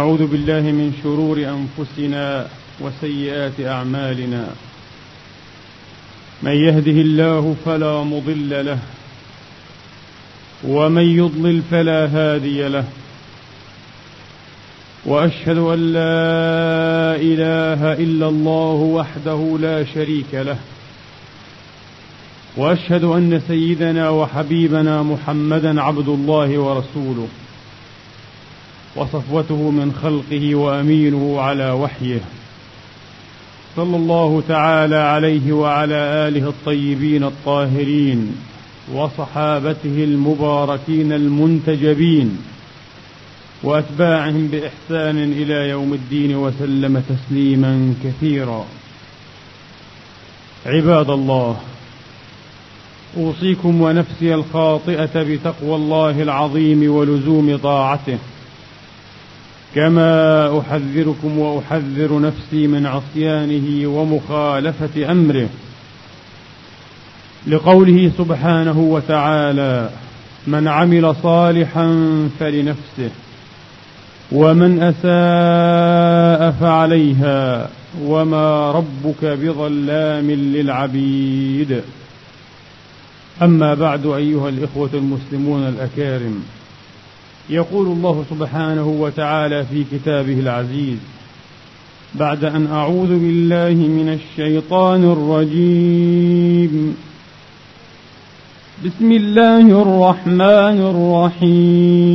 أعوذ بالله من شرور أنفسنا وسيئات أعمالنا. من يهده الله فلا مضل له ومن يضلل فلا هادي له. وأشهد أن لا إله إلا الله وحده لا شريك له. وأشهد أن سيدنا وحبيبنا محمدا عبد الله ورسوله. وصفوته من خلقه وأمينه على وحيه. صلى الله تعالى عليه وعلى آله الطيبين الطاهرين وصحابته المباركين المنتجبين وأتباعهم بإحسان إلى يوم الدين وسلم تسليما كثيرا. عباد الله أوصيكم ونفسي الخاطئة بتقوى الله العظيم ولزوم طاعته. كما أحذركم وأحذر نفسي من عصيانه ومخالفة أمره لقوله سبحانه وتعالى من عمل صالحا فلنفسه ومن أساء فعليها وما ربك بظلام للعبيد. أما بعد أيها الإخوة المسلمون الأكارم يقول الله سبحانه وتعالى في كتابه العزيز بعد أن أعوذ بالله من الشيطان الرجيم. بسم الله الرحمن الرحيم.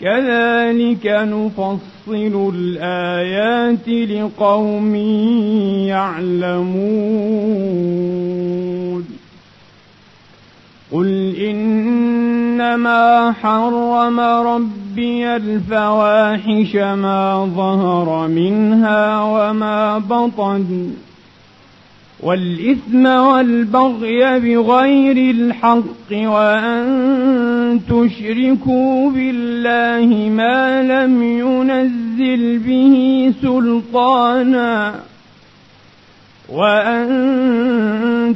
كذلك نفصل الآيات لقوم يعلمون. قل إنما حرم ربي الفواحش ما ظهر منها وما بطن. والإثم والبغي بغير الحق وأن تشركوا بالله ما لم ينزل به سلطانا وأن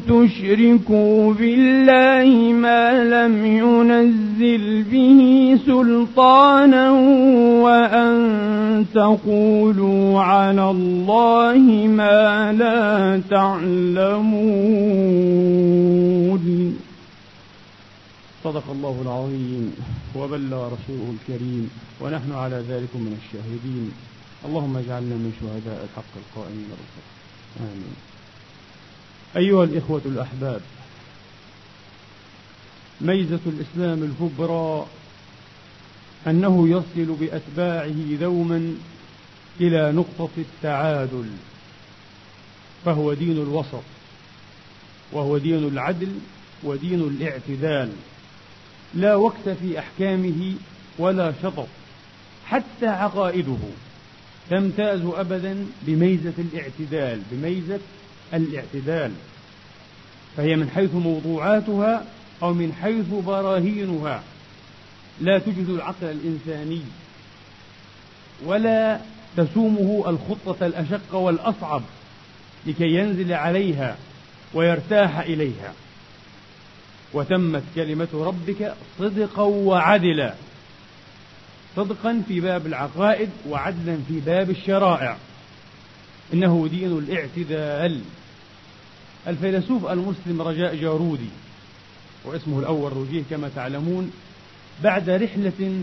تشركوا بالله ما لم ينزل به سلطانا وأن تقولوا على الله ما لا تعلمون. صدق الله العظيم وبلغ رسوله الكريم ونحن على ذلك من الشاهدين. اللهم اجعلنا من شهداء الحق القائمين بالقسط آمين. أيها الإخوة الأحباب ميزة الإسلام الكبرى أنه يصل بأتباعه دوما إلى نقطة التعادل فهو دين الوسط وهو دين العدل ودين الاعتدال لا وقت في أحكامه ولا شطط حتى عقائده. تمتاز أبدا بميزة الاعتدال بميزة الاعتدال. فهي من حيث موضوعاتها أو من حيث براهينها. لا تجد العقل الإنساني ولا تسومه الخطة الأشق والأصعب لكي ينزل عليها ويرتاح إليها. وتمت كلمة ربك صدقا وعدلا. صدقا في باب العقائد وعدلا في باب الشرائع. إنه دين الاعتدال. الفيلسوف المسلم رجاء جارودي واسمه الأول رجيه كما تعلمون بعد رحلة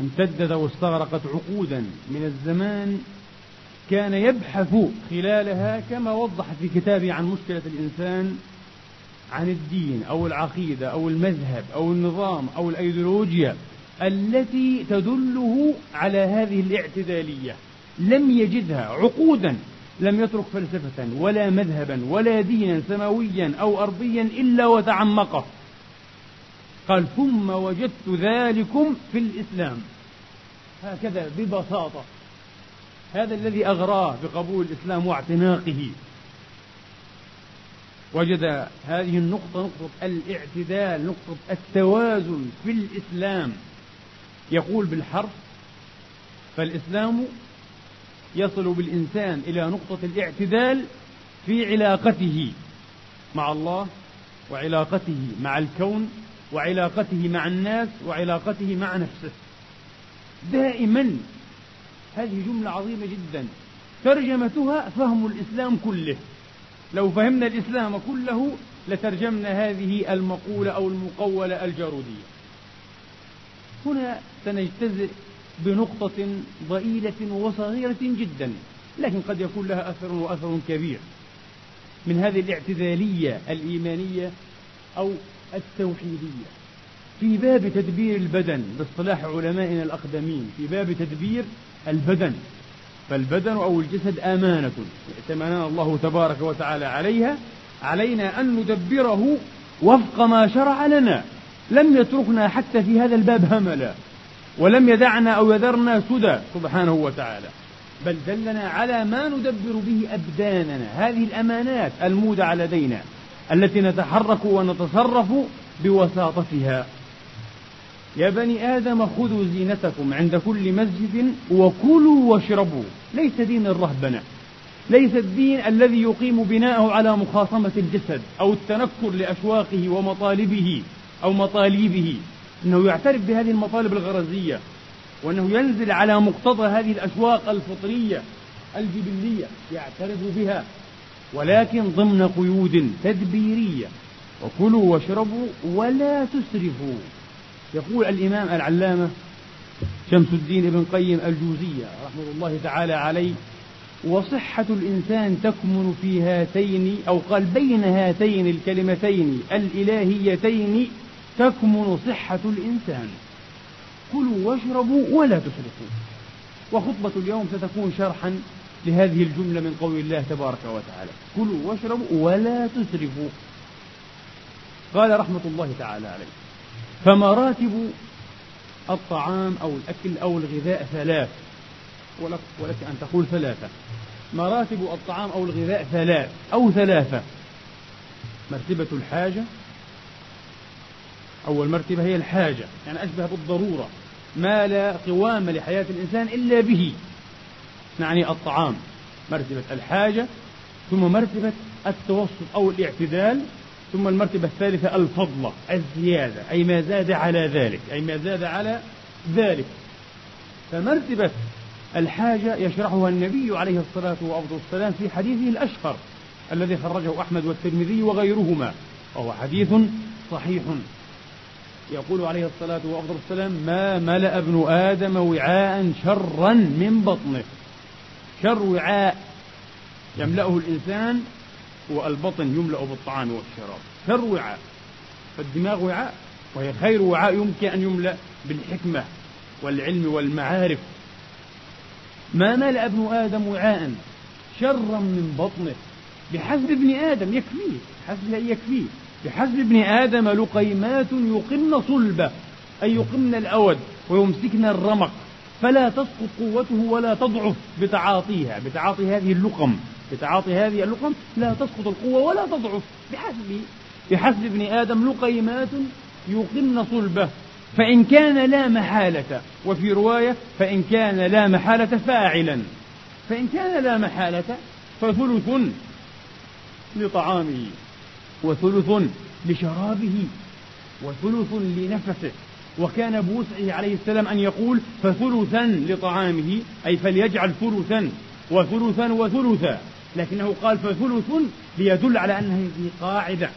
امتدت واستغرقت عقودا من الزمان كان يبحث خلالها كما وضح في كتابه عن مشكلة الإنسان عن الدين أو العقيدة أو المذهب أو النظام أو الأيديولوجيا. التي تدله على هذه الاعتدالية. لم يجدها عقودا لم يترك فلسفة ولا مذهبا ولا دينا سماويا أو أرضيا إلا وتعمقه. قال ثم وجدت ذلكم في الإسلام. هكذا ببساطة. هذا الذي أغراه بقبول الإسلام واعتناقه. وجد هذه النقطة نقطة الاعتدال نقطة التوازن في الإسلام. يقول بالحرف فالإسلام يصل بالإنسان إلى نقطة الاعتدال في علاقته مع الله وعلاقته مع الكون وعلاقته مع الناس وعلاقته مع نفسه. دائما هذه جملة عظيمة جدا. ترجمتها فهم الإسلام كله. لو فهمنا الإسلام كله لترجمنا هذه المقولة أو المقولة الجارودية. هنا سنجتزئ بنقطة ضئيلة وصغيرة جدا لكن قد يكون لها أثر وأثر كبير. من هذه الاعتدالية الإيمانية أو التوحيدية. في باب تدبير البدن باصطلاح علمائنا الأقدمين في باب تدبير البدن. فالبدن أو الجسد أمانة ائتمننا الله تبارك وتعالى عليها علينا أن ندبره وفق ما شرع لنا. لم يتركنا حتى في هذا الباب هملا. ولم يدعنا أو يذرنا سدى سبحانه وتعالى. بل دلنا على ما ندبر به أبداننا. هذه الأمانات المودعة لدينا التي نتحرك ونتصرف بوساطتها. يا بني آدم خذوا زينتكم عند كل مسجد وكلوا واشربوا. ليس دين الرهبنة ليس الدين الذي يقيم بناءه على مخاصمة الجسد أو التنكر لأشواقه ومطالبه أو مطالبه أنه يعترف بهذه المطالب الغرزية وأنه ينزل على مقتضى هذه الأشواق الفطرية الجبلية يعترف بها ولكن ضمن قيود تدبيرية. وكلوا واشربوا ولا تسرفوا. يقول الإمام العلامة شمس الدين ابن قيم الجوزية رحمه الله تعالى عليه وصحة الإنسان تكمن في هاتين أو قال بين هاتين الكلمتين الإلهيتين تكمن صحة الإنسان. كلوا واشربوا ولا تسرفوا وخطبة اليوم ستكون شرحا لهذه الجملة من قول الله تبارك وتعالى. كلوا واشربوا ولا تسرفوا. قال رحمة الله تعالى عليه. فمراتب الطعام أو الأكل أو الغذاء ثلاث. ولك, ولك أن تقول ثلاثة. مراتب الطعام أو الغذاء ثلاث أو ثلاثة. مرتبة الحاجة أول مرتبة هي الحاجة يعني أشبه بالضرورة. ما لا قوام لحياة الإنسان إلا به. يعني الطعام مرتبة الحاجة ثم مرتبة التوسط أو الاعتدال ثم المرتبة الثالثة الفضلة الزيادة. أي ما زاد على ذلك أي ما زاد على ذلك. فمرتبة الحاجة يشرحها النبي عليه الصلاة والسلام في حديثه الأشهر الذي خرجه أحمد والترمذي وغيرهما. وهو حديث صحيح. يقول عليه الصلاة والسلام ما ملأ ابن آدم وعاء شرا من بطنه. شر وعاء يملأه الإنسان والبطن يملأ بالطعام والشراب. شر وعاء. فالدماغ وعاء وهي خير وعاء يمكن أن يملأ بالحكمة والعلم والمعارف. ما ملأ ابن آدم وعاء شرا من بطنه. بحسب ابن آدم يكفيه حسب يكفيه. بحسب ابن آدم لقيمات يقمن صلبه أي يقمن الأود ويمسكن الرمق فلا تسقط قوته ولا تضعف بتعاطيها بتعاطي هذه اللقم بتعاطي هذه اللقم لا تسقط القوة ولا تضعف. بحسب بحسب ابن آدم لقيمات يقمن صلبه فإن كان لا محالة وفي رواية فإن كان لا محالة فاعلا. فإن كان لا محالة فثلث لطعامه. وثلث لشرابه وثلث لنفسه. وكان بوسعه عليه السلام أن يقول فثلثا لطعامه أي فليجعل ثلثا وثلثا وثلثا. لكنه قال فثلث ليدل على أن هذه قاعدة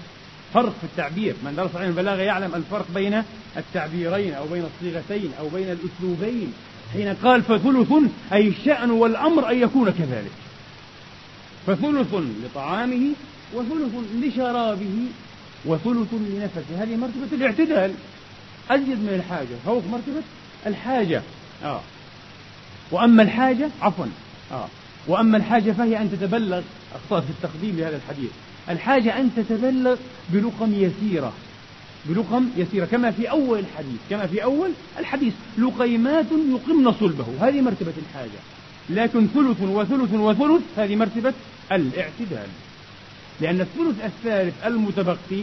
فرق في التعبير. من درس علم البلاغة يعلم الفرق بين التعبيرين أو بين الصيغتين أو بين الأسلوبين. حين قال فثلث أي الشأن والأمر أن يكون كذلك. فثلث لطعامه وثلث لشرابه وثلث لنفسه. هذه مرتبة الاعتدال. أزيد من الحاجة. فوق مرتبة الحاجة. آه. وأما الحاجة عفوا. آه. وأما الحاجة فهي أن تتبلغ. أخطأت في التقديم لهذا الحديث. الحاجة أن تتبلغ بلقم يسيرة. بلقم يسيرة. كما في أول الحديث. كما في أول الحديث. لقيمات يقمن صلبه. هذه مرتبة الحاجة. لكن ثلث وثلث وثلث هذه مرتبة الاعتدال. لأن الثلث الثالث المتبقي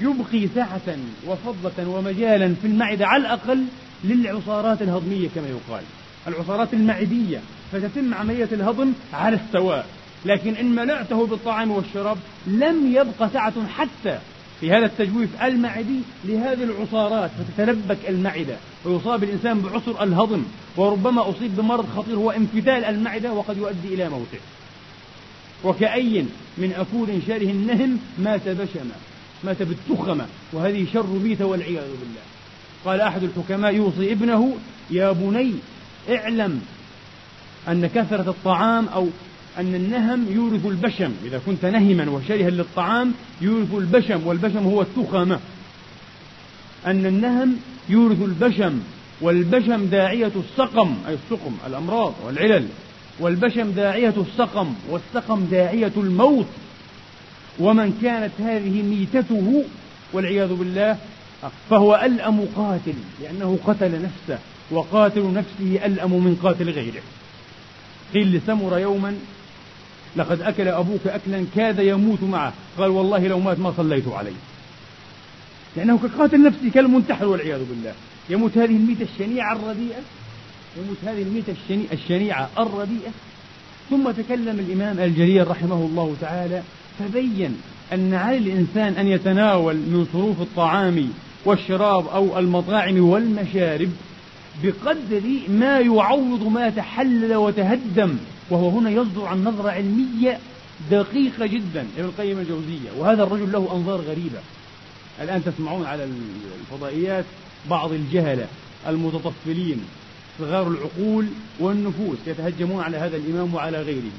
يبقي سعة وفضة ومجالا في المعدة على الأقل للعصارات الهضمية كما يقال. العصارات المعدية فتتم عملية الهضم على السواء لكن إن ملأته بالطعام والشراب لم يبق سعة حتى في هذا التجويف المعدي لهذه العصارات فتتلبك المعدة. ويصاب الإنسان بعسر الهضم وربما أصيب بمرض خطير هو انفتال المعدة وقد يؤدي إلى موته. وكأي من أكول شره النهم مات بشما مات بالتخمة وهذه شر ميتة والعياذ بالله. قال أحد الحكماء يوصي ابنه يا بني اعلم أن كثرة الطعام أو أن النهم يورث البشم. إذا كنت نهما وشرها للطعام يورث البشم والبشم هو التخمة. أن النهم يورث البشم والبشم داعية السقم أي السقم الأمراض والعلل. والبشم داعية السقم والسقم داعية الموت ومن كانت هذه ميتته والعياذ بالله فهو ألأم قاتل لأنه قتل نفسه وقاتل نفسه ألأم من قاتل غيره. قيل لسمر يوما لقد أكل أبوك أكلا كاد يموت معه. قال والله لو مات ما صليت عليه. لأنه كقاتل نفسه كالمنتحر والعياذ بالله. يموت هذه الميتة الشنيعة الرديئة؟ يموت هذه الميتة الشنيعة الرديئة. ثم تكلم الإمام الجليل رحمه الله تعالى فبين أن على الإنسان أن يتناول من صروف الطعام والشراب أو المطاعم والمشارب بقدر ما يعوض ما تحلل وتهدم وهو هنا يصدر عن نظرة علمية دقيقة جدا ابن القيم الجوزية. وهذا الرجل له أنظار غريبة. الآن تسمعون على الفضائيات بعض الجهلة المتطفلين صغار العقول والنفوس يتهجمون على هذا الإمام وعلى غيره.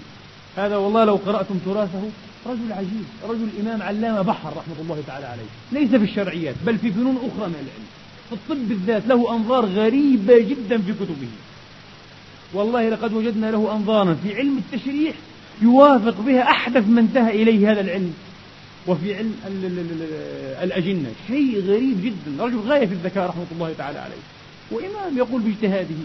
هذا والله لو قرأتم تراثه رجل عجيب رجل إمام علامة بحر رحمة الله تعالى عليه. ليس في الشرعيات بل في فنون أخرى من العلم. في الطب بالذات له أنظار غريبة جدا في كتبه. والله لقد وجدنا له أنظارا في علم التشريح يوافق بها أحدث من انتهى إليه هذا العلم وفي علم الأجنة. شيء غريب جدا. رجل غاية في الذكاء رحمة الله تعالى عليه. وإمام يقول باجتهاده.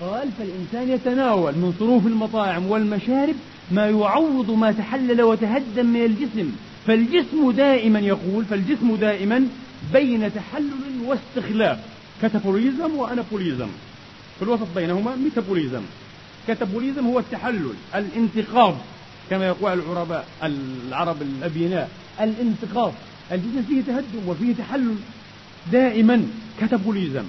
قال فالإنسان يتناول من صروف المطاعم والمشارب ما يعوض ما تحلل وتهدم من الجسم. فالجسم دائما يقول فالجسم دائما بين تحلل واستخلاف. كتابوليزم وأنابوليزم. في الوسط بينهما ميتابوليزم. كتابوليزم هو التحلل الانتقاض كما يقول العرباء العرب الأبيناء. الانتقاض. الجسم فيه تهدم وفيه تحلل. دائما كتابوليزم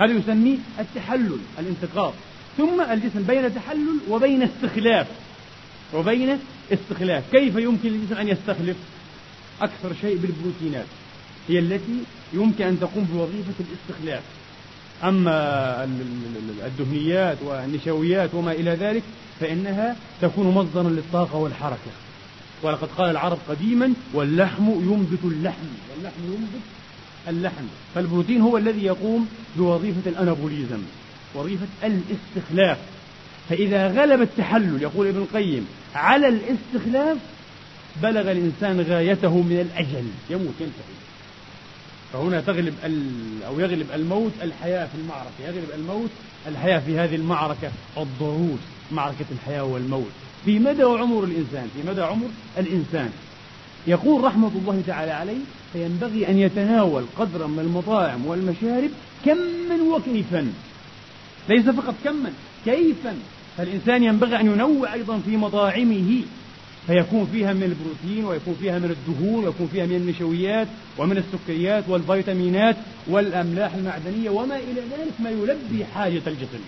هذا يسميه التحلل الانتقاض. ثم الجسم بين تحلل وبين استخلاف. وبين استخلاف. كيف يمكن للجسم أن يستخلف؟ أكثر شيء بالبروتينات هي التي يمكن أن تقوم بوظيفة الاستخلاف. أما الدهنيات والنشويات وما إلى ذلك فإنها تكون مصدرا للطاقة والحركة. ولقد قال العرب قديما واللحم ينبت اللحم. واللحم ينبت اللحم. فالبروتين هو الذي يقوم بوظيفة الأنابوليزم وظيفة الاستخلاف. فإذا غلب التحلل يقول ابن القيم على الاستخلاف بلغ الإنسان غايته من الأجل. يموت ينتهي. فهنا تغلب أو يغلب الموت الحياة في المعركة. يغلب الموت الحياة في هذه المعركة الضروس معركة الحياة والموت. في مدى عمر الإنسان في مدى عمر الإنسان. يقول رحمة الله تعالى عليه فينبغي أن يتناول قدرا من المطاعم والمشارب كما وكيفا. ليس فقط كما كيفا. فالإنسان ينبغي أن ينوع أيضا في مطاعمه. فيكون فيها من البروتين ويكون فيها من الدهون ويكون فيها من النشويات ومن السكريات والفيتامينات والأملاح المعدنية وما إلى ذلك ما يلبي حاجة الجسم.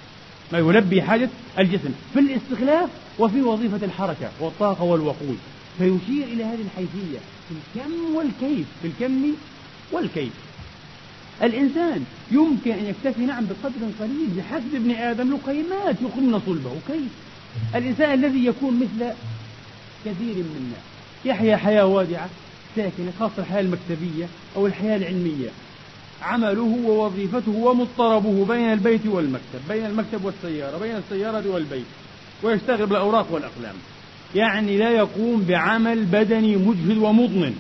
ما يلبي حاجة الجسم في الاستخلاف وفي وظيفة الحركة والطاقة والوقود. فيشير إلى هذه الحيثية في الكم والكيف في الكم والكيف. الإنسان يمكن أن يكتفي نعم بقدر قليل بحسب ابن آدم لقيمات يقمن صلبه. كيف؟ الإنسان الذي يكون مثل كثير من الناس. يحيا حياة وادعة الساكنة خاصة الحياة المكتبية أو الحياة العلمية. عمله ووظيفته ومضطربه بين البيت والمكتب بين المكتب والسيارة بين السيارة والبيت ويشتغل بالأوراق والأقلام. يعني لا يقوم بعمل بدني مجهد ومضمن.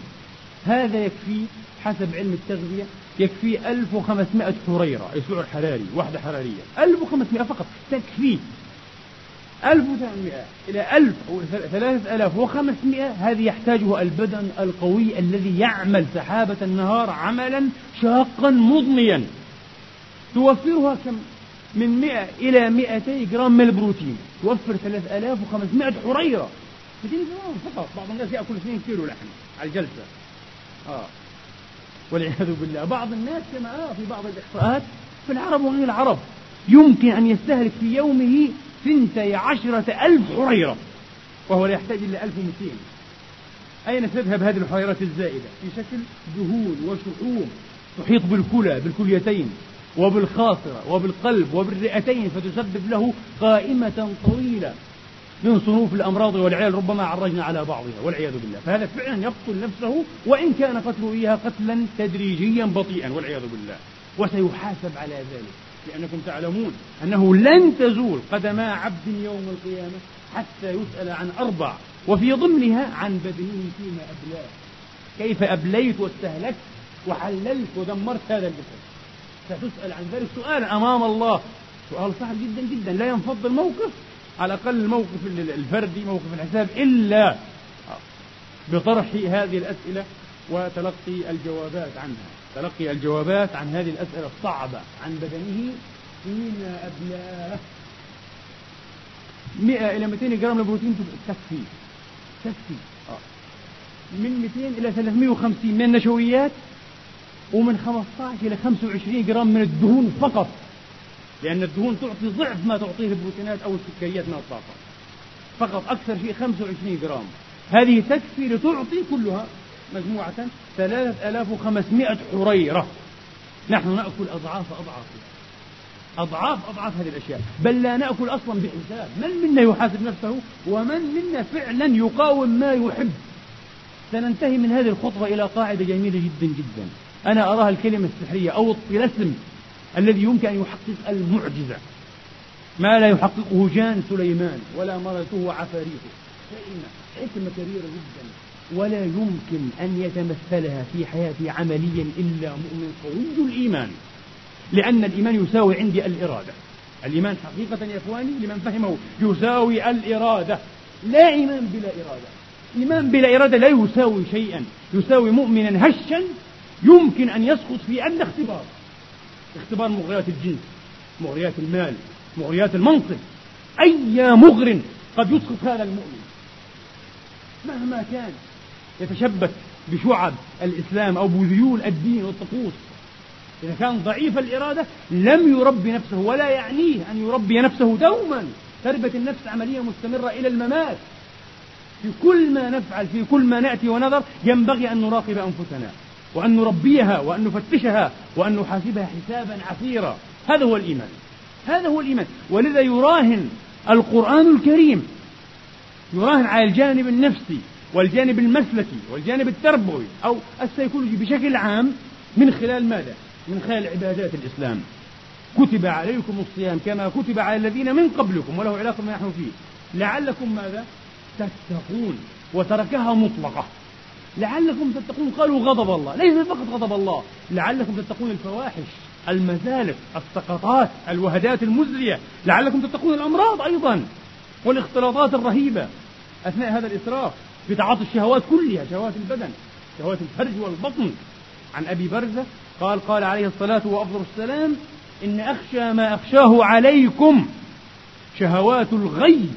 هذا يكفي حسب علم التغذية يكفي 1500 حريرة سعر حراري وحدة حرارية. 1500 فقط تكفي. 1800 إلى 1000 أو 3500 هذه يحتاجه البدن القوي الذي يعمل سحابة النهار عملا شاقا مضنيا توفرها كم؟ من 100 إلى 200 جرام من البروتين. توفر 3500 حريرة. 200 جرام فقط. بعض الناس يأكل 2 كيلو لحم على الجلسة. آه. والعياذ بالله. بعض الناس كما آه في بعض الإحصاءات في العرب وغير العرب يمكن أن يستهلك في يومه ثنتي عشرة ألف حريرة وهو لا يحتاج إلا 1200 أين تذهب هذه الحريرات الزائدة؟ في شكل دهون وشحوم تحيط بالكلى بالكليتين وبالخاصرة وبالقلب وبالرئتين فتسبب له قائمة طويلة. من صنوف الأمراض والعيال ربما عرجنا على بعضها والعياذ بالله. فهذا فعلا يقتل نفسه وإن كان قتله إياها قتلا تدريجيا بطيئا والعياذ بالله. وسيحاسب على ذلك لأنكم تعلمون أنه لن تزول قدما عبد يوم القيامة حتى يسأل عن أربع وفي ضمنها عن بدنه فيما أبلاه. كيف أبليت واستهلكت وحللت ودمرت هذا الجسد ستسأل عن ذلك سؤال أمام الله. سؤال صعب جدا جدا. لا ينفض الموقف. على الأقل الموقف الفردي موقف الحساب إلا بطرح هذه الأسئلة وتلقي الجوابات عنها. تلقي الجوابات عن هذه الأسئلة الصعبة عن بدنه فيما أبلاه. 100 إلى 200 جرام البروتين تكفي. تكفي. من 200 إلى 350 من النشويات ومن 15 إلى 25 جرام من الدهون فقط. لأن الدهون تعطي ضعف ما تعطيه البروتينات أو السكريات من الطاقة. فقط أكثر شيء 25 جرام. هذه تكفي لتعطي كلها مجموعة 3500 حريرة. نحن نأكل أضعاف أضعاف. أضعاف أضعاف هذه الأشياء. بل لا نأكل أصلا بحساب من منا يحاسب نفسه؟ ومن منا فعلا يقاوم ما يحب؟ سننتهي من هذه الخطوة إلى قاعدة جميلة جدا جدا. أنا أراها الكلمة السحرية أو الطلسم. الذي يمكن أن يحقق المعجزة. ما لا يحققه جان سليمان ولا مرته وعفاريته كلمة حكمة كبيرة جدا. ولا يمكن أن يتمثلها في حياتي عمليا إلا مؤمن قوي الإيمان. لأن الإيمان يساوي عندي الإرادة. الإيمان حقيقة يا إخواني لمن فهمه يساوي الإرادة. لا إيمان بلا إرادة. إيمان بلا إرادة لا يساوي شيئا. يساوي مؤمنا هشا يمكن أن يسقط في أدنى اختبار. اختبار مغريات الجنس مغريات المال مغريات المنصب أي مغر قد يسقط هذا المؤمن؟ مهما كان يتشبث بشعب الإسلام أو بذيول الدين والطقوس. إذا كان ضعيف الإرادة لم يربي نفسه ولا يعنيه أن يربي نفسه دوما. تربية النفس عملية مستمرة إلى الممات. في كل ما نفعل في كل ما نأتي ونظر ينبغي أن نراقب أنفسنا. وأن نربيها وأن نفتشها وأن نحاسبها حسابا عسيرا. هذا هو الإيمان. هذا هو الإيمان. ولذا يراهن القرآن الكريم يراهن على الجانب النفسي والجانب المسلكي والجانب التربوي أو السيكولوجي بشكل عام من خلال ماذا؟ من خلال عبادات الإسلام. كتب عليكم الصيام كما كتب على الذين من قبلكم وله علاقة بما نحن فيه. لعلكم ماذا؟ تتقون. وتركها مطلقة. لعلكم تتقون. قالوا غضب الله. ليس فقط غضب الله لعلكم تتقون الفواحش المزالق السقطات الوهدات المزرية. لعلكم تتقون الأمراض أيضا والاختلاطات الرهيبة. أثناء هذا الإسراف في تعاطي الشهوات كلها شهوات البدن شهوات الفرج والبطن. عن أبي برزة قال قال عليه الصلاة وأفضل السلام إن أخشى ما أخشاه عليكم شهوات الغي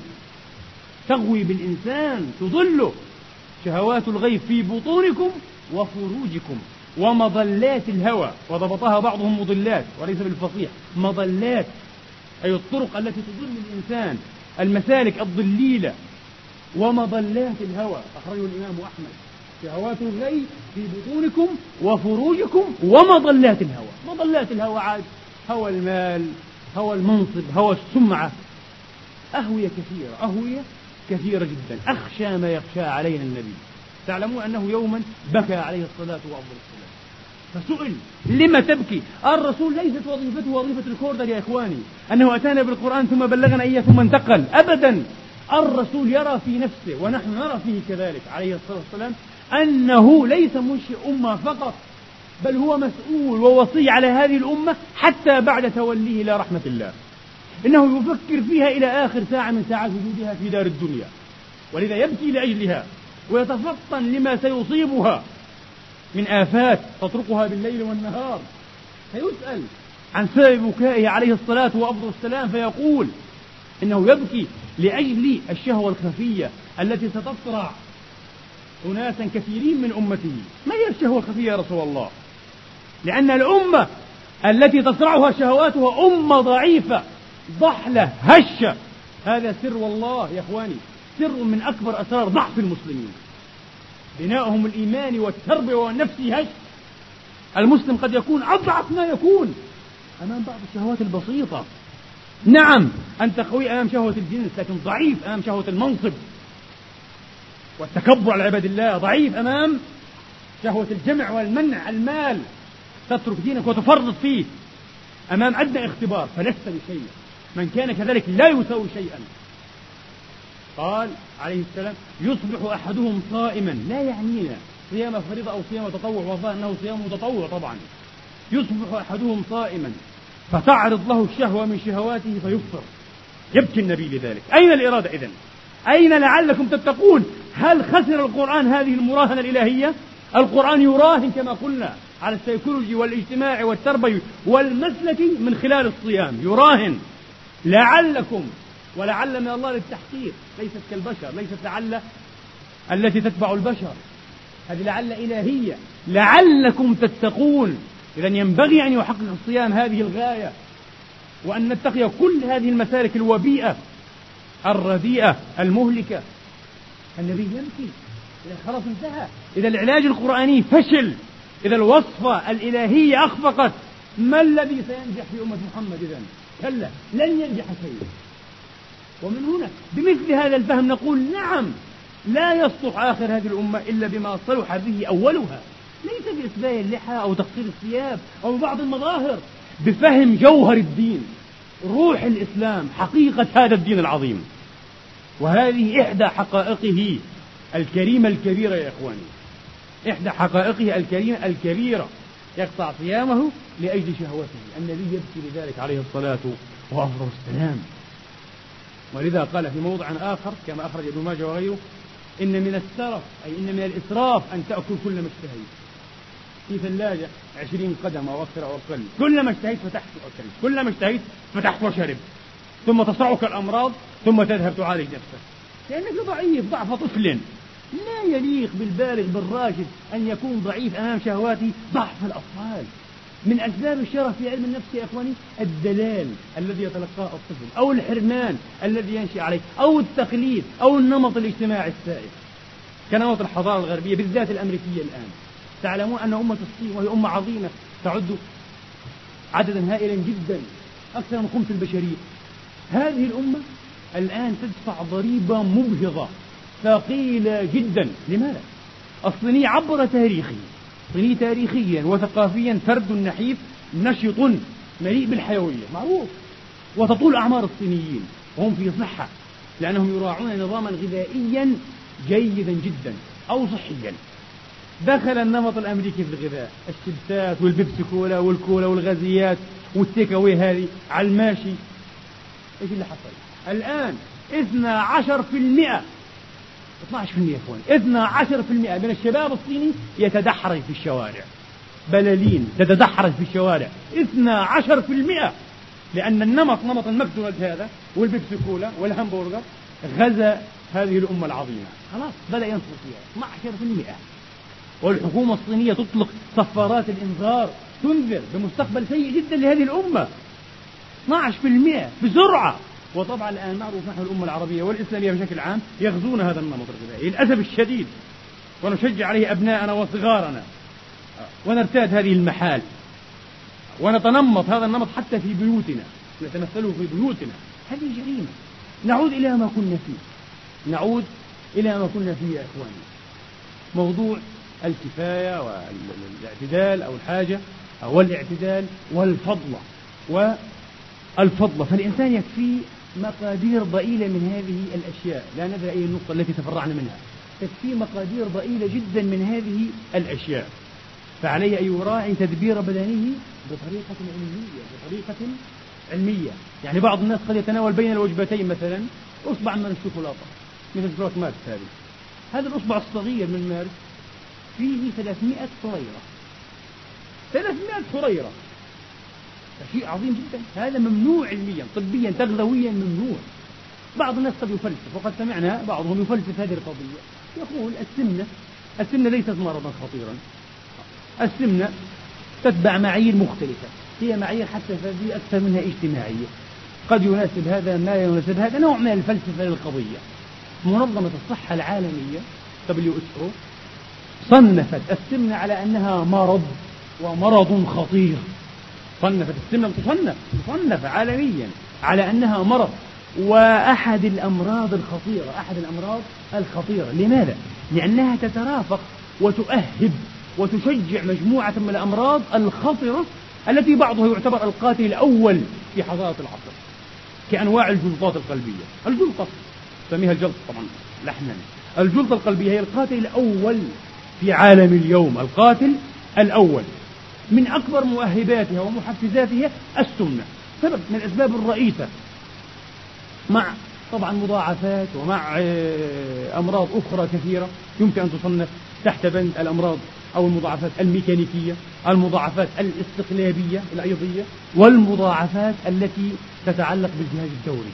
تغوي بالإنسان تضله. شهوات الغيب في بطونكم وفروجكم ومضلات الهوى وضبطها بعضهم مضلات وليس بالفصيح مضلات أي الطرق التي تضل الإنسان المسالك الضليلة ومضلات الهوى أخرجه الإمام أحمد. شهوات الغي في بطونكم وفروجكم ومضلات الهوى. مضلات الهوى عاد هوى المال هوى المنصب هوى السمعة. أهوية كثيرة أهوية كثيرة جدا. أخشى ما يخشى علينا النبي. تعلمون أنه يوما بكى عليه الصلاة وأفضل فسئل لما تبكي؟ الرسول ليست وظيفته وظيفة الكوردر يا إخواني. أنه أتانا بالقرآن ثم بلغنا إياه ثم انتقل. أبدا. الرسول يرى في نفسه ونحن نرى فيه كذلك عليه الصلاة والسلام أنه ليس منشئ أمة فقط بل هو مسؤول ووصي على هذه الأمة حتى بعد توليه إلى رحمة الله. إنه يفكر فيها إلى آخر ساعة من ساعات وجودها في دار الدنيا. ولذا يبكي لأجلها ويتفطن لما سيصيبها من آفات تطرقها بالليل والنهار. فيسأل عن سبب بكائه عليه الصلاة وأفضل السلام فيقول إنه يبكي لأجل الشهوة الخفية التي ستطرع أناسا كثيرين من أمته. ما هي الشهوة الخفية يا رسول الله؟ لأن الأمة التي تصرعها شهواتها أمة ضعيفة. ضحلة هشة. هذا سر والله يا إخواني سر من أكبر أسرار ضعف المسلمين. بناؤهم الإيماني والتربية والنفس هش. المسلم قد يكون أضعف ما يكون أمام بعض الشهوات البسيطة. نعم أنت قوي أمام شهوة الجنس لكن ضعيف أمام شهوة المنصب. والتكبر على عباد الله ضعيف أمام شهوة الجمع والمنع المال. تترك دينك وتفرط فيه أمام أدنى اختبار فلست بشيء. من كان كذلك لا يساوي شيئا. قال عليه السلام يصبح أحدهم صائما. لا يعنينا صيام فريضة أو صيام تطوع والله أنه صيام تطوع طبعا. يصبح أحدهم صائما. فتعرض له الشهوة من شهواته فيفطر. يبكي النبي لذلك. أين الإرادة إذن؟ أين لعلكم تتقون؟ هل خسر القرآن هذه المراهنة الإلهية؟ القرآن يراهن كما قلنا على السيكولوجي والاجتماعي والتربوي والمسلكي من خلال الصيام. يراهن. لعلكم ولعل من الله للتحقيق. ليست كالبشر ليست لعل التي تتبع البشر. هذه لعل إلهية. لعلكم تتقون. إذا ينبغي أن يحقق الصيام هذه الغاية وأن نتقي كل هذه المسالك الوبيئة الرديئة المهلكة. النبي يبكي إذا خلاص انتهى. إذا العلاج القرآني فشل. إذا الوصفة الإلهية أخفقت. ما الذي سينجح في أمة محمد إذا كلا لن ينجح شيء. ومن هنا بمثل هذا الفهم نقول نعم لا يصلح آخر هذه الأمة إلا بما صلح به أولها. ليس بإسباء اللحى أو تقصير الثياب أو بعض المظاهر. بفهم جوهر الدين روح الإسلام حقيقة هذا الدين العظيم. وهذه إحدى حقائقه الكريمة الكبيرة يا إخواني. إحدى حقائقه الكريمة الكبيرة. يقطع صيامه لأجل شهوته. النبي يبكي لذلك عليه الصلاة وأفضل السلام. ولذا قال في موضع آخر كما أخرج ابن ماجه وغيره إن من السرف أي إن من الإسراف أن تأكل كل ما اشتهيت. في ثلاجة عشرين قدم أو أكثر أو أقل. كلما اشتهيت فتحت وأكلت. كلما اشتهيت فتحت وشربت. ثم تصرعك الأمراض ثم تذهب تعالج نفسك. لأنك ضعيف ضعف طفل. لا يليق بالبالغ بالراشد أن يكون ضعيف أمام شهواته ضعف الأطفال. من أسباب الشرف في علم النفس يا إخواني الدلال الذي يتلقاه الطفل أو الحرمان الذي ينشأ عليه أو التقليد أو النمط الاجتماعي السائد. كنمط الحضارة الغربية بالذات الأمريكية الآن. تعلمون أن أمة الصين وهي أمة عظيمة تعد عددا هائلا جدا أكثر من خمس البشرية. هذه الأمة الآن تدفع ضريبة مبهضة ثقيلة جدا. لماذا؟ الصيني عبر تاريخه صيني تاريخيا وثقافيا فرد نحيف نشط مليء بالحيوية. معروف. وتطول أعمار الصينيين. وهم في صحة لأنهم يراعون نظاما غذائيا جيدا جدا أو صحيا. دخل النمط الأمريكي في الغذاء. الشيبسات والبيبسي كولا والكولا والغازيات والتيك أوي هذه على الماشي. إيش اللي حصل؟ الآن 12% 12% يا إخوان. 12% من الشباب الصيني يتدحرج في الشوارع. بلالين تتدحرج في الشوارع. 12% لأن النمط نمط الماكدونالدز هذا والبيبسي كولا والهامبورغر غزا هذه الأمة العظيمة. خلاص بدأ ينخر فيها. 12% والحكومة الصينية تطلق صفارات الإنذار تنذر بمستقبل سيء جدا لهذه الأمة. 12% بسرعة. وطبعا الآن معروف نحن الأمة العربية والإسلامية بشكل عام يغزون هذا النمط الغذائي. للأسف الشديد ونشجع عليه أبناءنا وصغارنا ونرتاد هذه المحال ونتنمط هذا النمط حتى في بيوتنا. نتمثله في بيوتنا. هذه جريمة. نعود إلى ما كنا فيه. نعود إلى ما كنا فيه يا إخواني. موضوع الكفاية والاعتدال أو الحاجة أو الاعتدال والفضلة والفضلة فالإنسان يكفي مقادير ضئيلة من هذه الأشياء. لا ندري أي النقطة التي تفرعنا منها. تكفي مقادير ضئيلة جدا من هذه الأشياء. فعليه أن يراعي تدبير بدنه بطريقة علمية بطريقة علمية. يعني بعض الناس قد يتناول بين الوجبتين مثلا أصبع من الشوكولاتة مثل شوكولاتة مارس هذه. هذا الأصبع الصغير من مارس فيه 300 حريرة. 300 حريرة. شيء عظيم جدا. هذا ممنوع علميا طبيا تغذويا ممنوع. بعض الناس قد يفلسف وقد سمعنا بعضهم يفلسف هذه القضية. يقول السمنة السمنة ليست مرضا خطيرا. السمنة تتبع معايير مختلفة. هي معايير حتى فردية أكثر منها اجتماعية. قد يناسب هذا ما يناسب هذا نوع من الفلسفة للقضية. منظمة الصحة العالمية WHO صنفت السمنة على أنها مرض ومرض خطير. صنفت السمنة تصنف مصنفة عالميا على أنها مرض. وأحد الأمراض الخطيرة أحد الأمراض الخطيرة. لماذا؟ لأنها تترافق وتؤهب وتشجع مجموعة من الأمراض الخطرة التي بعضها يعتبر القاتل الأول في حضارة العصر كأنواع الجلطات القلبية. الجلطة سميها الجلطة طبعا لحنا. الجلطة القلبية هي القاتل الأول في عالم اليوم القاتل الأول. من أكبر مؤهباتها ومحفزاتها السمنة سبب من الأسباب الرئيسة. مع طبعا مضاعفات ومع آه، أمراض أخرى كثيرة يمكن أن تصنف تحت بند الأمراض أو المضاعفات الميكانيكية المضاعفات الاستقلابية الأيضية والمضاعفات التي تتعلق بالجهاز الدوري.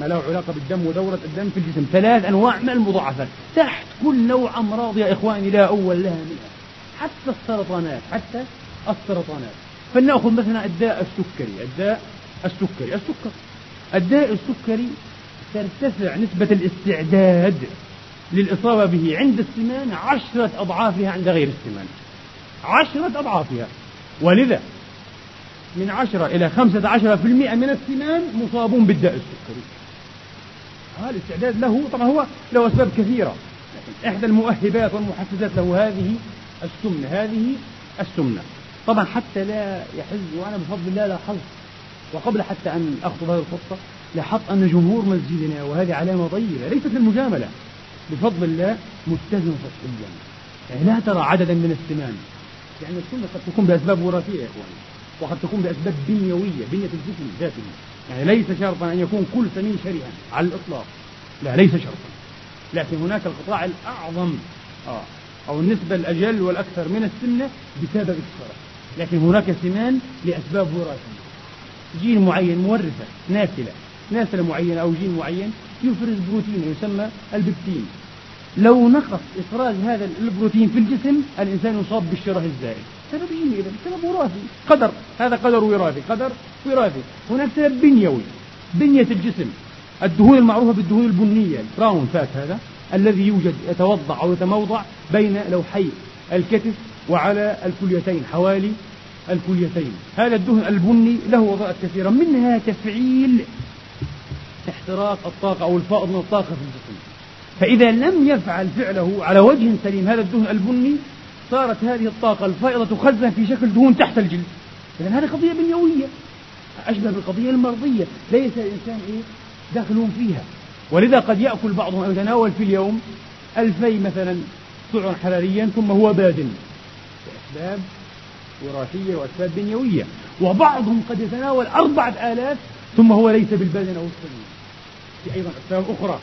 ما له علاقة بالدم ودورة الدم في الجسم. ثلاث أنواع من المضاعفات. تحت كل نوع أمراض يا إخواني لا أول لها مئة حتى السرطانات حتى السرطانات. فلنأخذ مثلا الداء السكري الداء السكري السكر. الداء السكري ترتفع نسبة الاستعداد للإصابة به عند السمان عشرة أضعافها عند غير السمان عشرة أضعافها. ولذا من عشرة إلى خمسة عشر في المئة من السمان مصابون بالداء السكري. هذا الاستعداد له طبعا هو له أسباب كثيرة. لكن إحدى المؤهبات والمحفزات له هذه السمنة. هذه السمنة. طبعا حتى لا يحز وأنا بفضل الله لاحظت وقبل حتى أن أخطب هذه الخطة لاحظت أن جمهور مسجدنا وهذه علامة طيبة ليست للمجاملة بفضل الله متزن صحيا يعني لا ترى عددا من السمان يعني السنة قد تكون بأسباب وراثية يا إخواني وقد تكون بأسباب بنيوية بنية الجسم ذاته يعني ليس شرطا أن يكون كل سمين شرها على الإطلاق. لا ليس شرطا. لكن هناك القطاع الأعظم. آه. أو النسبة الأجل والأكثر من السمنة بسبب الشرع لكن هناك سمان لأسباب وراثية. جين معين مورثة ناسلة. ناسلة معينة أو جين معين يفرز بروتين يسمى اللبتين. لو نقص إفراز هذا البروتين في الجسم الإنسان يصاب بالشره الزائد. سبب جيني إذا سبب وراثي. قدر. هذا قدر وراثي. قدر وراثي. هناك سبب بنيوي. بنية الجسم. الدهون المعروفة بالدهون البنية. ال brown fat هذا. الذي يوجد يتوضع أو يتموضع بين لوحي الكتف وعلى الكليتين حوالي الكليتين. هذا الدهن البني له وظائف كثيرة منها تفعيل احتراق الطاقة أو الفائض من الطاقة في الجسم. فإذا لم يفعل فعله على وجه سليم هذا الدهن البني صارت هذه الطاقة الفائضة تخزن في شكل دهون تحت الجلد. إذا هذه قضية بنيوية. أشبه بالقضية المرضية. ليس الإنسان إيه؟ داخل فيها. ولذا قد يأكل بعضهم أو يتناول في اليوم ألفي مثلا سعرا حراريا ثم هو بادن لأسباب وراثية وأسباب بنيوية وبعضهم قد يتناول أربعة آلاف ثم هو ليس بالبادن أو السليم في أيضا أسباب أخرى.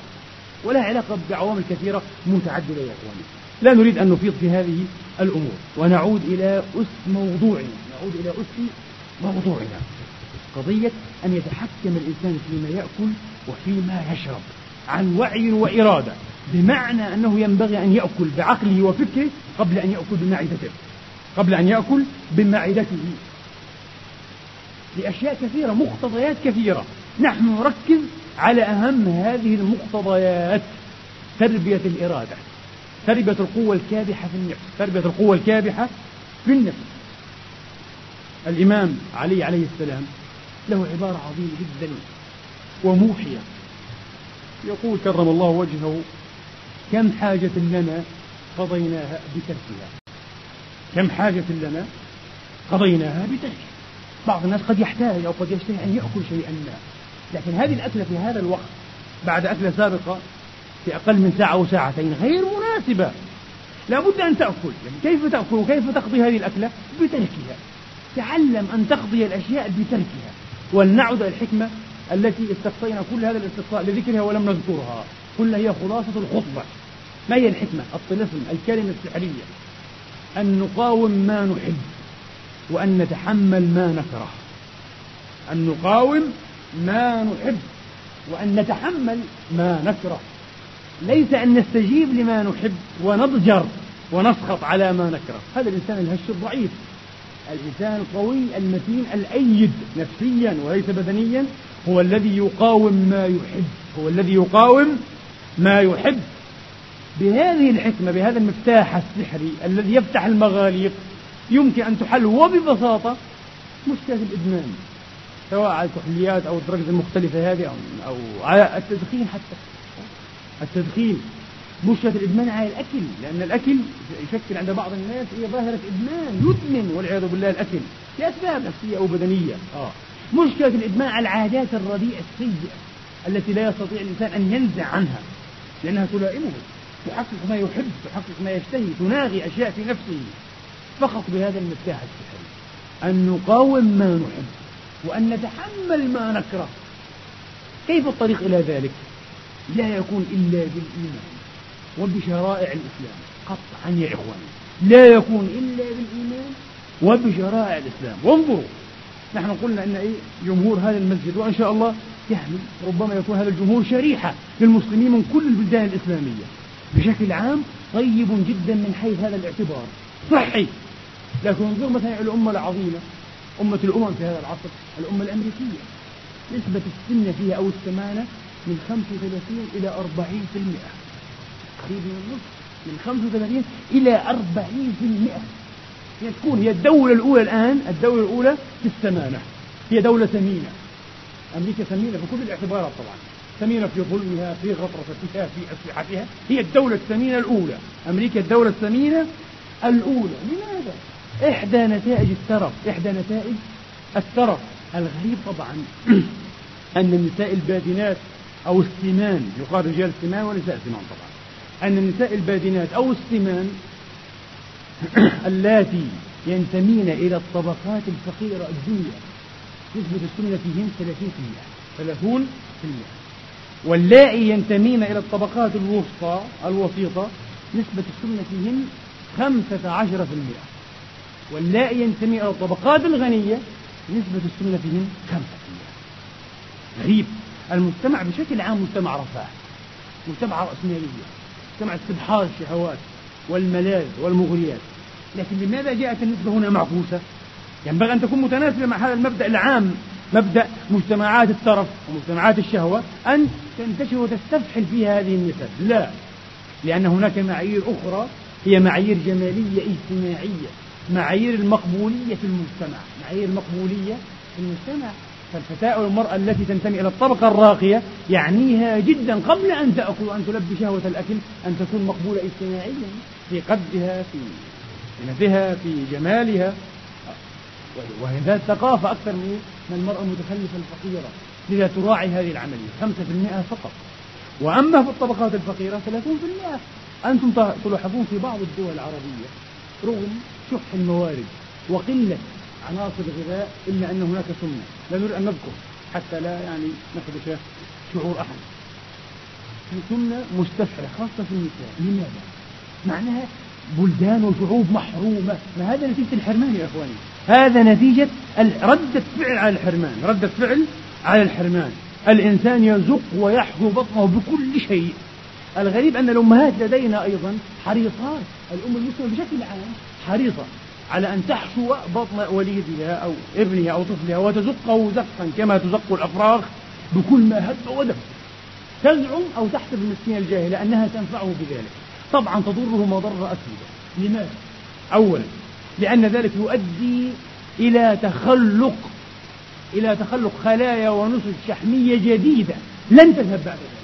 ولها علاقة بعوامل كثيرة متعددة يا إخواني. لا نريد أن نفيض في هذه الأمور. ونعود إلى أس موضوعنا. نعود إلى أس موضوعنا. قضية أن يتحكم الإنسان فيما يأكل وفيما يشرب عن وعي وإرادة بمعنى أنه ينبغي أن يأكل بعقله وفكره قبل أن يأكل بمعدته قبل أن يأكل بمعدته. لأشياء كثيرة مقتضيات كثيرة. نحن نركز على أهم هذه المقتضيات تربية الإرادة تربية القوة الكابحة في النفس تربية القوة الكابحة في النفس. الإمام علي عليه السلام له عبارة عظيمة جدا وموحية. يقول كرم الله وجهه كم حاجة لنا قضيناها بتركها. كم حاجة لنا قضيناها بتركها. بعض الناس قد يحتاج أو قد يشتهي أن يأكل شيئا ما. لكن هذه الأكلة في هذا الوقت بعد أكلة سابقة في أقل من ساعة أو ساعتين غير مناسبة. لابد أن تأكل. يعني كيف تأكل وكيف تقضي هذه الأكلة؟ بتركها. تعلم أن تقضي الأشياء بتركها. ولنعد الحكمة التي استقصينا كل هذا الاستقصاء لذكرها ولم نذكرها. كلها هي خلاصة الخطبة. ما هي الحكمة؟ الطلسم الكلمة السحرية أن نقاوم ما نحب وأن نتحمل ما نكره. أن نقاوم ما نحب وأن نتحمل ما نكره. ليس أن نستجيب لما نحب ونضجر ونسخط على ما نكره. هذا الإنسان الهش الضعيف. الإنسان القوي المتين الأيد نفسيا وليس بدنيا هو الذي يقاوم ما يحب هو الذي يقاوم ما يحب. بهذه الحكمة بهذا المفتاح السحري الذي يفتح المغاليق يمكن أن تحل وببساطة مشكلة الإدمان سواء على الكحوليات أو الدرجة المختلفة هذه أو, أو على التدخين حتى. التدخين. مشكلة الإدمان على الأكل لأن الأكل يشكل عند بعض الناس هي ظاهرة إدمان يدمن والعياذ بالله الأكل لأسباب نفسية أو بدنية. آه. مشكلة الإدمان على العادات الرديئة السيئة التي لا يستطيع الإنسان أن ينزع عنها لأنها تلائمه تحقق ما يحب تحقق ما يشتهي تناغي أشياء في نفسه. فقط بهذا المفتاح السحري أن نقاوم ما نحب وأن نتحمل ما نكره. كيف الطريق إلى ذلك؟ لا يكون إلا بالإيمان. وبشرائع الإسلام. قطعا يا إخواني لا يكون إلا بالإيمان وبشرائع الإسلام. وانظروا نحن قلنا أن إيه؟ جمهور هذا المسجد وإن شاء الله يعني ربما يكون هذا الجمهور شريحة للمسلمين من كل البلدان الإسلامية. بشكل عام طيب جدا من حيث هذا الاعتبار. صحي لكن انظر مثلا الأمة العظيمة أمة الأمم في هذا العصر الأمة الأمريكية. نسبة السمنة فيها أو السمانة من 35 إلى 40% تقريبا النصف من 35 إلى 40% هي تكون هي الدولة الأولى الآن الدولة الأولى في السمانة هي دولة ثمينة. أمريكا ثمينة بكل الاعتبارات طبعا. ثمينة في ظلمها في غطرستها في أسلحتها. هي الدولة الثمينة الأولى. أمريكا الدولة الثمينة الأولى. لماذا؟ إحدى نتائج الترف إحدى نتائج الترف الغريب طبعا. أن النساء البادنات أو السمان يقال رجال السمان ونساء السمان طبعا. أن النساء البادنات أو السمان اللاتي ينتمين إلى الطبقات الفقيرة الدنيا نسبة السمنة فيهن 30% 30% واللائي ينتمين إلى الطبقات الوسطى الوسيطة نسبة السمنة فيهن 15% واللائي ينتمي إلى الطبقات الغنية نسبة السمنة فيهن 5% غريب. المجتمع بشكل عام مجتمع رفاه. مجتمع رأسمالية. مجتمع استبحار الشهوات والملاذ والمغريات. لكن لماذا جاءت النسبة هنا معكوسة؟ ينبغي أن تكون متناسبة مع هذا المبدأ العام مبدأ مجتمعات الترف ومجتمعات الشهوة أن تنتشر وتستفحل فيها هذه النسب. لا لأن هناك معايير أخرى هي معايير جمالية اجتماعية معايير المقبولية في المجتمع معايير المقبولية في المجتمع. فالفتاة المرأة التي تنتمي إلى الطبقة الراقية يعنيها جدا قبل أن تأكل وأن تلبي شهوة الأكل أن تكون مقبولة اجتماعيا في قدها في زينتها في جمالها. وهي ذات ثقافة أكثر من المرأة المتخلفة الفقيرة. لذا تراعي هذه العملية. 5% فقط. وأما في الطبقات الفقيرة 30% أنتم تلاحظون في بعض الدول العربية رغم شح الموارد وقلة عناصر الغذاء إلا أن هناك سنة لا نريد أن نذكر حتى لا يعني نخدش شعور أحد. في سنة خاصة في النساء. لماذا؟ معناها بلدان وشعوب محرومة. ما هذا نتيجة الحرمان يا إخواني؟ هذا نتيجة ردة فعل على الحرمان. ردة فعل على الحرمان. الإنسان يزق ويحكو بطنه بكل شيء. الغريب أن الأمهات لدينا أيضا حريصات. الأم المسلمة بشكل عام حريصة. على أن تحشو بطن وليدها أو ابنها أو طفلها وتزقه زقا كما تزق الأفراخ بكل ما هب ودب تزعم أو تحسب المسكين الجاهلة أنها تنفعه بذلك. طبعا تضره مضرة أكيدة لماذا؟ أولا لأن ذلك يؤدي إلى تخلق إلى تخلق خلايا ونسج شحمية جديدة. لن تذهب بعد ذلك.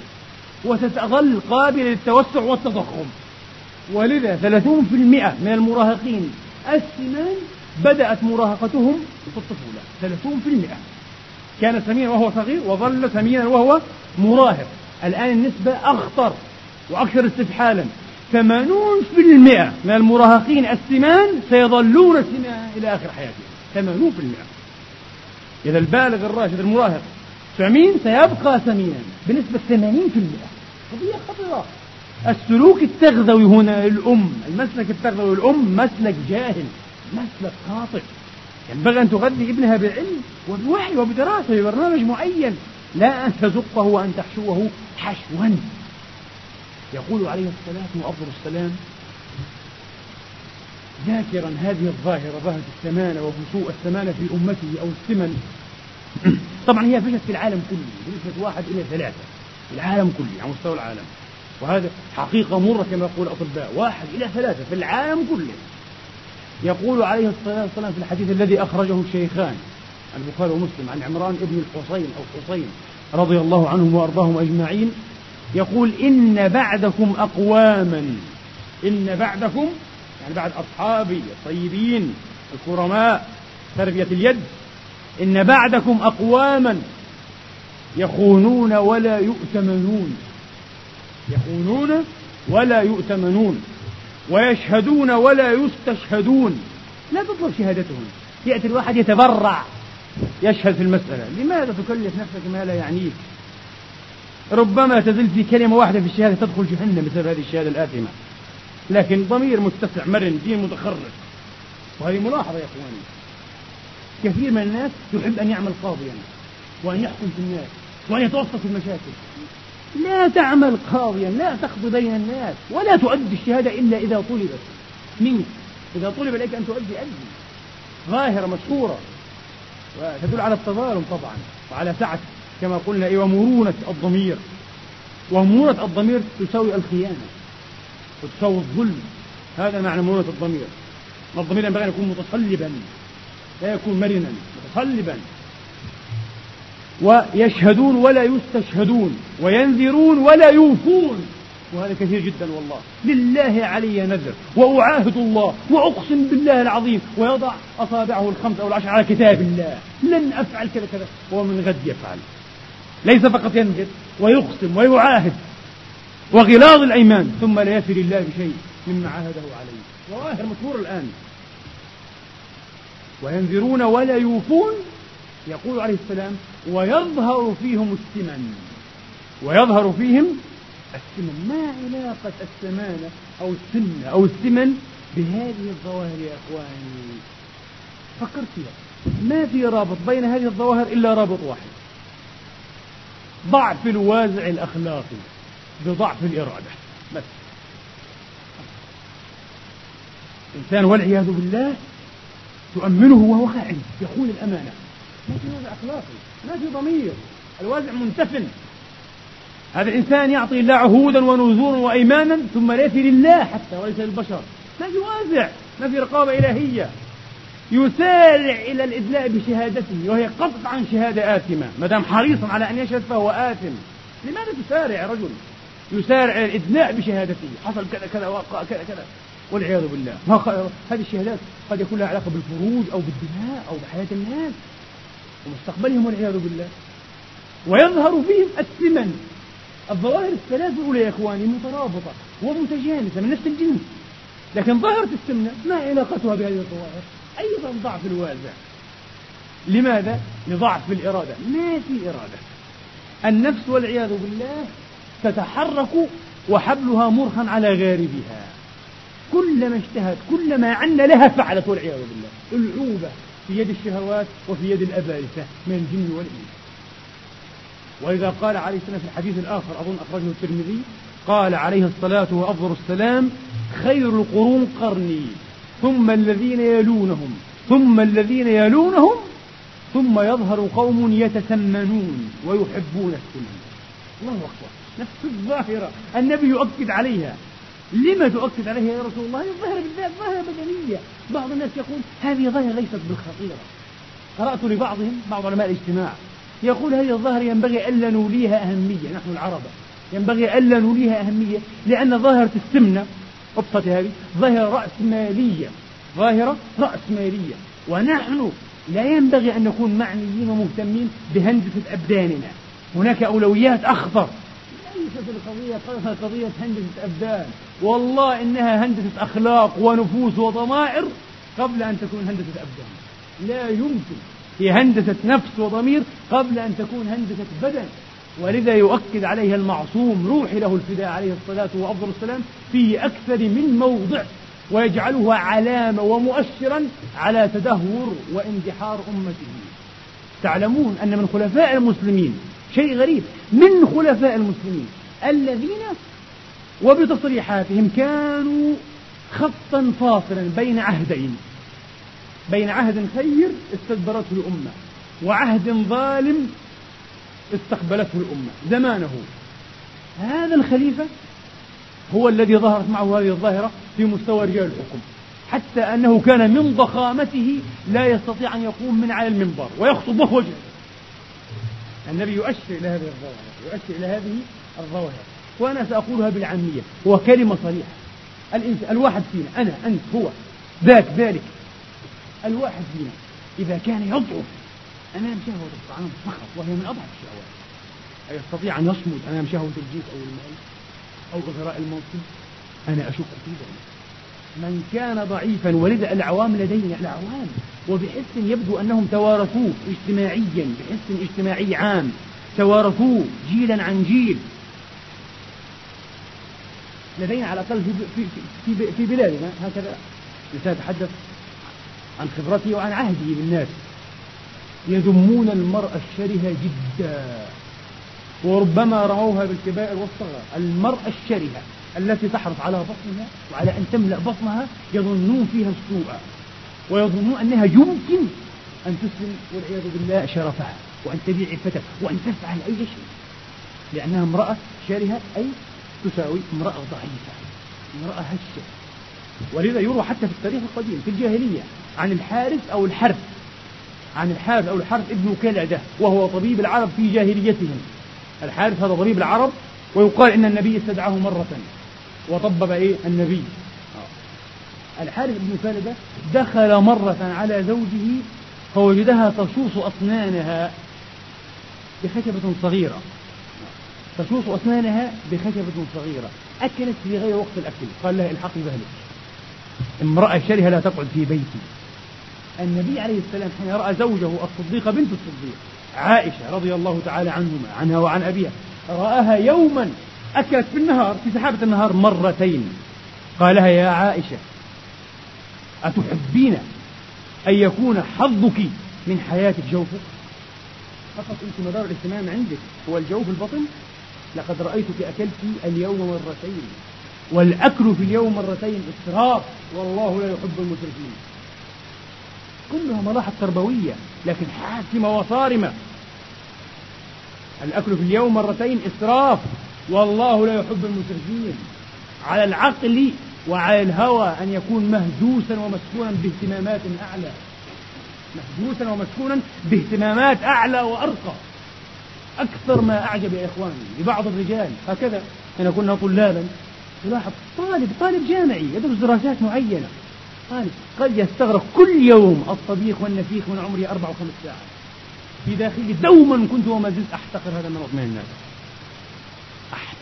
وستظل قابلة للتوسع والتضخم. ولذا ثلاثون في المئة من المراهقين السمان بدأت مراهقتهم في الطفولة. ثلاثون في المئة. كان سمينا وهو صغير وظل سمينا وهو مراهق. الآن النسبة أخطر وأكثر استفحالا. ثمانون في المئة من المراهقين السمان سيظلون سمان إلى آخر حياتهم. ثمانون في المئة. إذا البالغ الراشد المراهق سمين سيبقى سمينا. بنسبة ثمانين في المئة. قضية خطيرة. السلوك التغذوي هنا للأم المسلك التغذوي للأم مسلك جاهل مسلك خاطئ. ينبغي أن تغذي ابنها بعلم وبوحي وبدراسة ببرنامج معين لا أن تزقه وأن تحشوه حشوا. يقول عليه الصلاة وأفضل السلام ذاكرا هذه الظاهرة ظاهرة السمانة وفسوء السمانة في أمته أو السمن. طبعا هي فشت في العالم كله بنسبة واحد إلى ثلاثة العالم كله على مستوى العالم. وهذا حقيقة مرة كما يقول الأطباء واحد إلى ثلاثة في العالم كله يقول عليه الصلاة والسلام في الحديث الذي أخرجه الشيخان البخاري ومسلم عن عمران ابن الحصين أو حصين رضي الله عنهم وأرضاهم أجمعين يقول إن بعدكم أقواما إن بعدكم يعني بعد أصحابي الطيبين الكرماء تربية اليد إن بعدكم أقواما يخونون ولا يؤتمنون. يخونون ولا يؤتمنون ويشهدون ولا يستشهدون. لا تطلب شهادتهم يأتي الواحد يتبرع يشهد في المسألة. لماذا تكلف نفسك ما لا يعنيك؟ ربما تزل في كلمة واحدة في الشهادة تدخل جهنم بسبب هذه الشهادة الآثمة. لكن ضمير متسع مرن دين متخرج. وهذه ملاحظة يا إخواني. كثير من الناس يحب أن يعمل قاضيا وأن يحكم في الناس وأن يتوسط في المشاكل. لا تعمل قاضيا لا تقضي بين الناس ولا تؤدي الشهادة إلا إذا طلبت منك. إذا طلب إليك أن تؤدي أدي ظاهرة مشهورة. وتدل على التظالم طبعا وعلى سعة كما قلنا إيه ومرونة الضمير. ومرونة الضمير تساوي الخيانة وتساوي الظلم. هذا معنى مرونة الضمير. الضمير ينبغي أن يكون متصلبا لا يكون مرنا متصلبا ويشهدون ولا يستشهدون وينذرون ولا يوفون. وهذا كثير جدا والله. لله علي نذر وأعاهد الله وأقسم بالله العظيم ويضع أصابعه الخمس أو العشر على كتاب الله. لن أفعل كذا كذا. ومن غد يفعل. ليس فقط ينذر ويقسم ويعاهد وغلاظ الأيمان ثم لا يفي لله بشيء مما عاهده عليه. ظواهر مشهور الآن. وينذرون ولا يوفون يقول عليه السلام ويظهر فيهم السمن. ويظهر فيهم السمن. ما علاقة السمانة أو السمنة أو السمن بهذه الظواهر يا إخواني؟ فكرت فيها. ما في رابط بين هذه الظواهر إلا رابط واحد. ضعف الوازع الأخلاقي بضعف الإرادة. بس. إنسان والعياذ بالله تؤمنه وهو خائن يخون الأمانة. ما في وازع أخلاقي ما في ضمير الوازع منتفن. هذا الإنسان يعطي الله عهودا ونذورا وأيمانا ثم يفي لله حتى وليس للبشر. ما في وازع ما في رقابة إلهية. يسارع إلى الإدلاء بشهادته وهي قطعا شهادة آثمة. ما دام حريصا على أن يشهد فهو آثم. لماذا تسارع يا رجل؟ يسارع إلى الإدلاء بشهادته. حصل كذا كذا وقع كذا كذا. والعياذ بالله. هذه الشهادات قد يكون لها علاقة بالفروج أو بالدماء أو بحياة الناس. ومستقبلهم والعياذ بالله. ويظهر فيهم الثمن. الظواهر الثلاث الأولى يا إخواني مترابطة ومتجانسة من نفس الجنس. لكن ظاهرة السمنة ما علاقتها بهذه الظواهر؟ أيضا ضعف الوازع. لماذا؟ لضعف الإرادة. ما في إرادة. النفس والعياذ بالله تتحرك وحبلها مرخا على غاربها. كلما اشتهت كلما عن لها فعلت والعياذ بالله. العوبة. في يد الشهوات وفي يد الأبارسة من الجن والإنس. وإذا قال عليه السلام في الحديث الآخر أظن أخرجه الترمذي قال عليه الصلاة وأفضل السلام خير القرون قرني ثم الذين يلونهم ثم الذين يلونهم ثم يظهر قوم يتسمنون ويحبون السنن الله أكبر. نفس الظاهرة. النبي يؤكد عليها. لما تؤكد عليها يا رسول الله؟ الظاهرة بالذات ظاهرة بدنية. بعض الناس يقول هذه ظاهرة ليست بالخطيرة. قرأت لبعضهم بعض علماء الاجتماع يقول هذه الظاهرة ينبغي ألا نوليها أهمية. نحن العرب ينبغي ألا نوليها أهمية لأن ظاهرة السمنة ابسط هذه ظاهرة رأسمالية ظاهرة رأسمالية ونحن لا ينبغي أن نكون معنيين ومهتمين بهندسة أبداننا. هناك أولويات أخطر. ليست القضية قضية هندسة أبدان. والله إنها هندسة أخلاق ونفوس وضمائر قبل أن تكون هندسة أبدان. لا يمكن. هي هندسة نفس وضمير قبل أن تكون هندسة بدن. ولذا يؤكد عليها المعصوم روح له الفداء عليه الصلاة وأفضل السلام في أكثر من موضع ويجعلها علامة ومؤشرا على تدهور واندحار أمته. تعلمون أن من خلفاء المسلمين شيء غريب. من خلفاء المسلمين الذين وبتصريحاتهم كانوا خطا فاصلا بين عهدين. بين عهد خير استدبرته الأمة وعهد ظالم استقبلته الأمة زمانه. هذا الخليفة هو الذي ظهرت معه هذه الظاهرة في مستوى رجال الحكم. حتى أنه كان من ضخامته لا يستطيع أن يقوم من على المنبر ويخطب وهو النبي يؤشر إلى هذه الظواهر يؤشر إلى هذه الظواهر وأنا سأقولها بالعامية هو كلمة صريحة. الإنسان الواحد فينا أنا أنت هو ذاك ذلك. الواحد فينا إذا كان يضعف أمام شهوة الطعام فقط وهي من أضعف الشهوات. أيستطيع أن يصمد أمام شهوة الجيش أو المال أو إغراء المنصب أنا أشك في ذلك. من كان ضعيفا ولذا العوام لدينا العوام وبحس يبدو أنهم توارثوه اجتماعيا بحس اجتماعي عام. توارثوه جيلا عن جيل. لدينا على الأقل في, في, في, في بلادنا هكذا. سأتحدث عن خبرتي وعن عهدي بالناس يذمون المرأة الشرهة جدا. وربما رموها بالكبائر والصغار. المرأة الشرهة التي تحرص على بطنها وعلى أن تملأ بطنها يظنون فيها السوء ويظنون أنها يمكن أن تسلم والعياذ بالله شرفها وأن تبيع عفتها وأن تفعل أي شيء لأنها امرأة شرهة أي تساوي امرأة ضعيفة امرأة هشة. ولذا يروى حتى في التاريخ القديم في الجاهلية عن الحارث أو الحرث عن الحارث أو الحارث ابن كلدة وهو طبيب العرب في جاهليتهم. الحارث هذا طبيب العرب ويقال إن النبي استدعاه مرة. وطبب إيه؟ النبي. الحارث بن كلدة دخل مرة على زوجه فوجدها تشوص أسنانها بخشبة صغيرة. تشوص أسنانها بخشبة صغيرة. أكلت في غير وقت الأكل. قال لها الحقي بأهلك امرأة شرهة لا تقعد في بيتي. النبي عليه السلام حين رأى زوجه الصديق بنت الصديق عائشة رضي الله تعالى عنهما عنها وعن أبيها رآها يوما أكلت في النهار في سحابة النهار مرتين. قالها يا عائشة أتحبين أن يكون حظك من حياتك جوفك؟ فقط أنت مدار الاهتمام عندك. هو الجوف البطن؟ لقد رأيتك أكلت اليوم مرتين. والأكل في اليوم مرتين إسراف. والله لا يحب المسرفين كلها ملاحظ تربوية لكن حاسمة وصارمة. الأكل في اليوم مرتين إسراف. والله لا يحب المسرفين على العقل وعلى الهوى أن يكون مهزوسا ومسكونا باهتمامات أعلى. مهزوسا ومسكونا باهتمامات أعلى وأرقى. أكثر ما أعجب يا إخواني لبعض الرجال. هكذا حين كنا طلابا تلاحظ طالب طالب جامعي يدرس دراسات معينة. طالب قد يستغرق كل يوم الطبيخ والنفيخ من عمري أربع وخمس ساعات. في داخلي دوما كنت وما زلت أحتقر هذا النمط من الناس.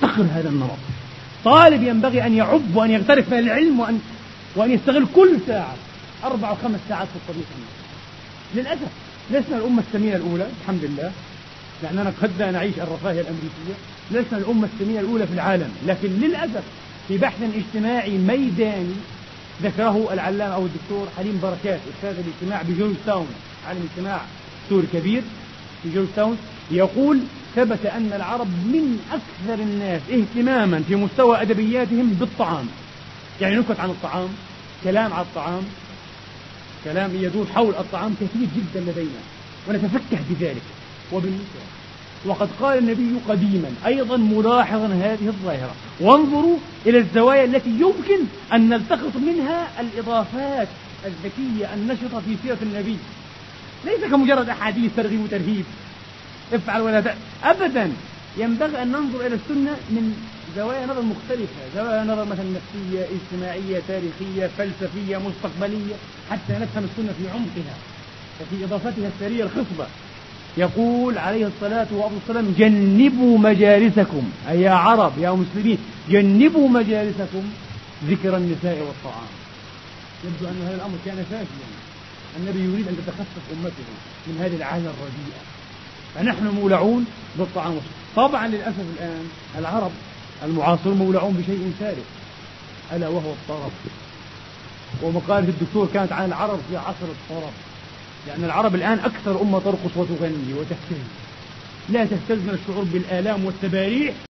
أحتقر هذا النمط طالب ينبغي أن يعب وأن يغترف من العلم وأن وأن يستغل كل ساعة أربع وخمس ساعات في الطبيخ للأسف لسنا الأمة السمينة الأولى الحمد لله. لأننا قد نعيش الرفاهية الأمريكية. لسنا الأمة السمينة الأولى في العالم. لكن للأسف في بحث اجتماعي ميداني ذكره العلامة أو الدكتور حليم بركات أستاذ الاجتماع بجورج تاون عالم اجتماع سوري كبير في جورج تاون. يقول ثبت أن العرب من أكثر الناس اهتماما في مستوى أدبياتهم بالطعام. يعني نكت عن الطعام كلام عن الطعام كلام يدور حول الطعام كثير جدا لدينا ونتفكه بذلك. وبالنسبة وقد قال النبي قديما أيضا ملاحظا هذه الظاهرة. وانظروا إلى الزوايا التي يمكن أن نلتقط منها الإضافات الذكية النشطة في سيرة النبي. ليس كمجرد أحاديث ترغيب وترهيب. افعل ولا تأ... أبدا. ينبغي أن ننظر إلى السنة من زوايا نظر مختلفة. زوايا نظر مثلا نفسية اجتماعية تاريخية فلسفية مستقبلية. حتى نفهم السنة في عمقها وفي إضافتها السرية الخصبة يقول عليه الصلاة والسلام جنبوا مجالسكم. أي يا عرب يا مسلمين جنبوا مجالسكم ذكر النساء والطعام. يبدو أن هذا الأمر كان فاشلا. النبي يريد أن تتخفف أمته من هذه العادة الرديئة. فنحن مولعون بالطعام طبعا للأسف الآن العرب المعاصرون مولعون بشيء ثالث ألا وهو الطرب. ومقالة الدكتور كانت عن العرب في عصر الطرب لأن العرب الآن أكثر أمة ترقص وتغني وتهتز لا تهتز من الشعور بالآلام والتباريح.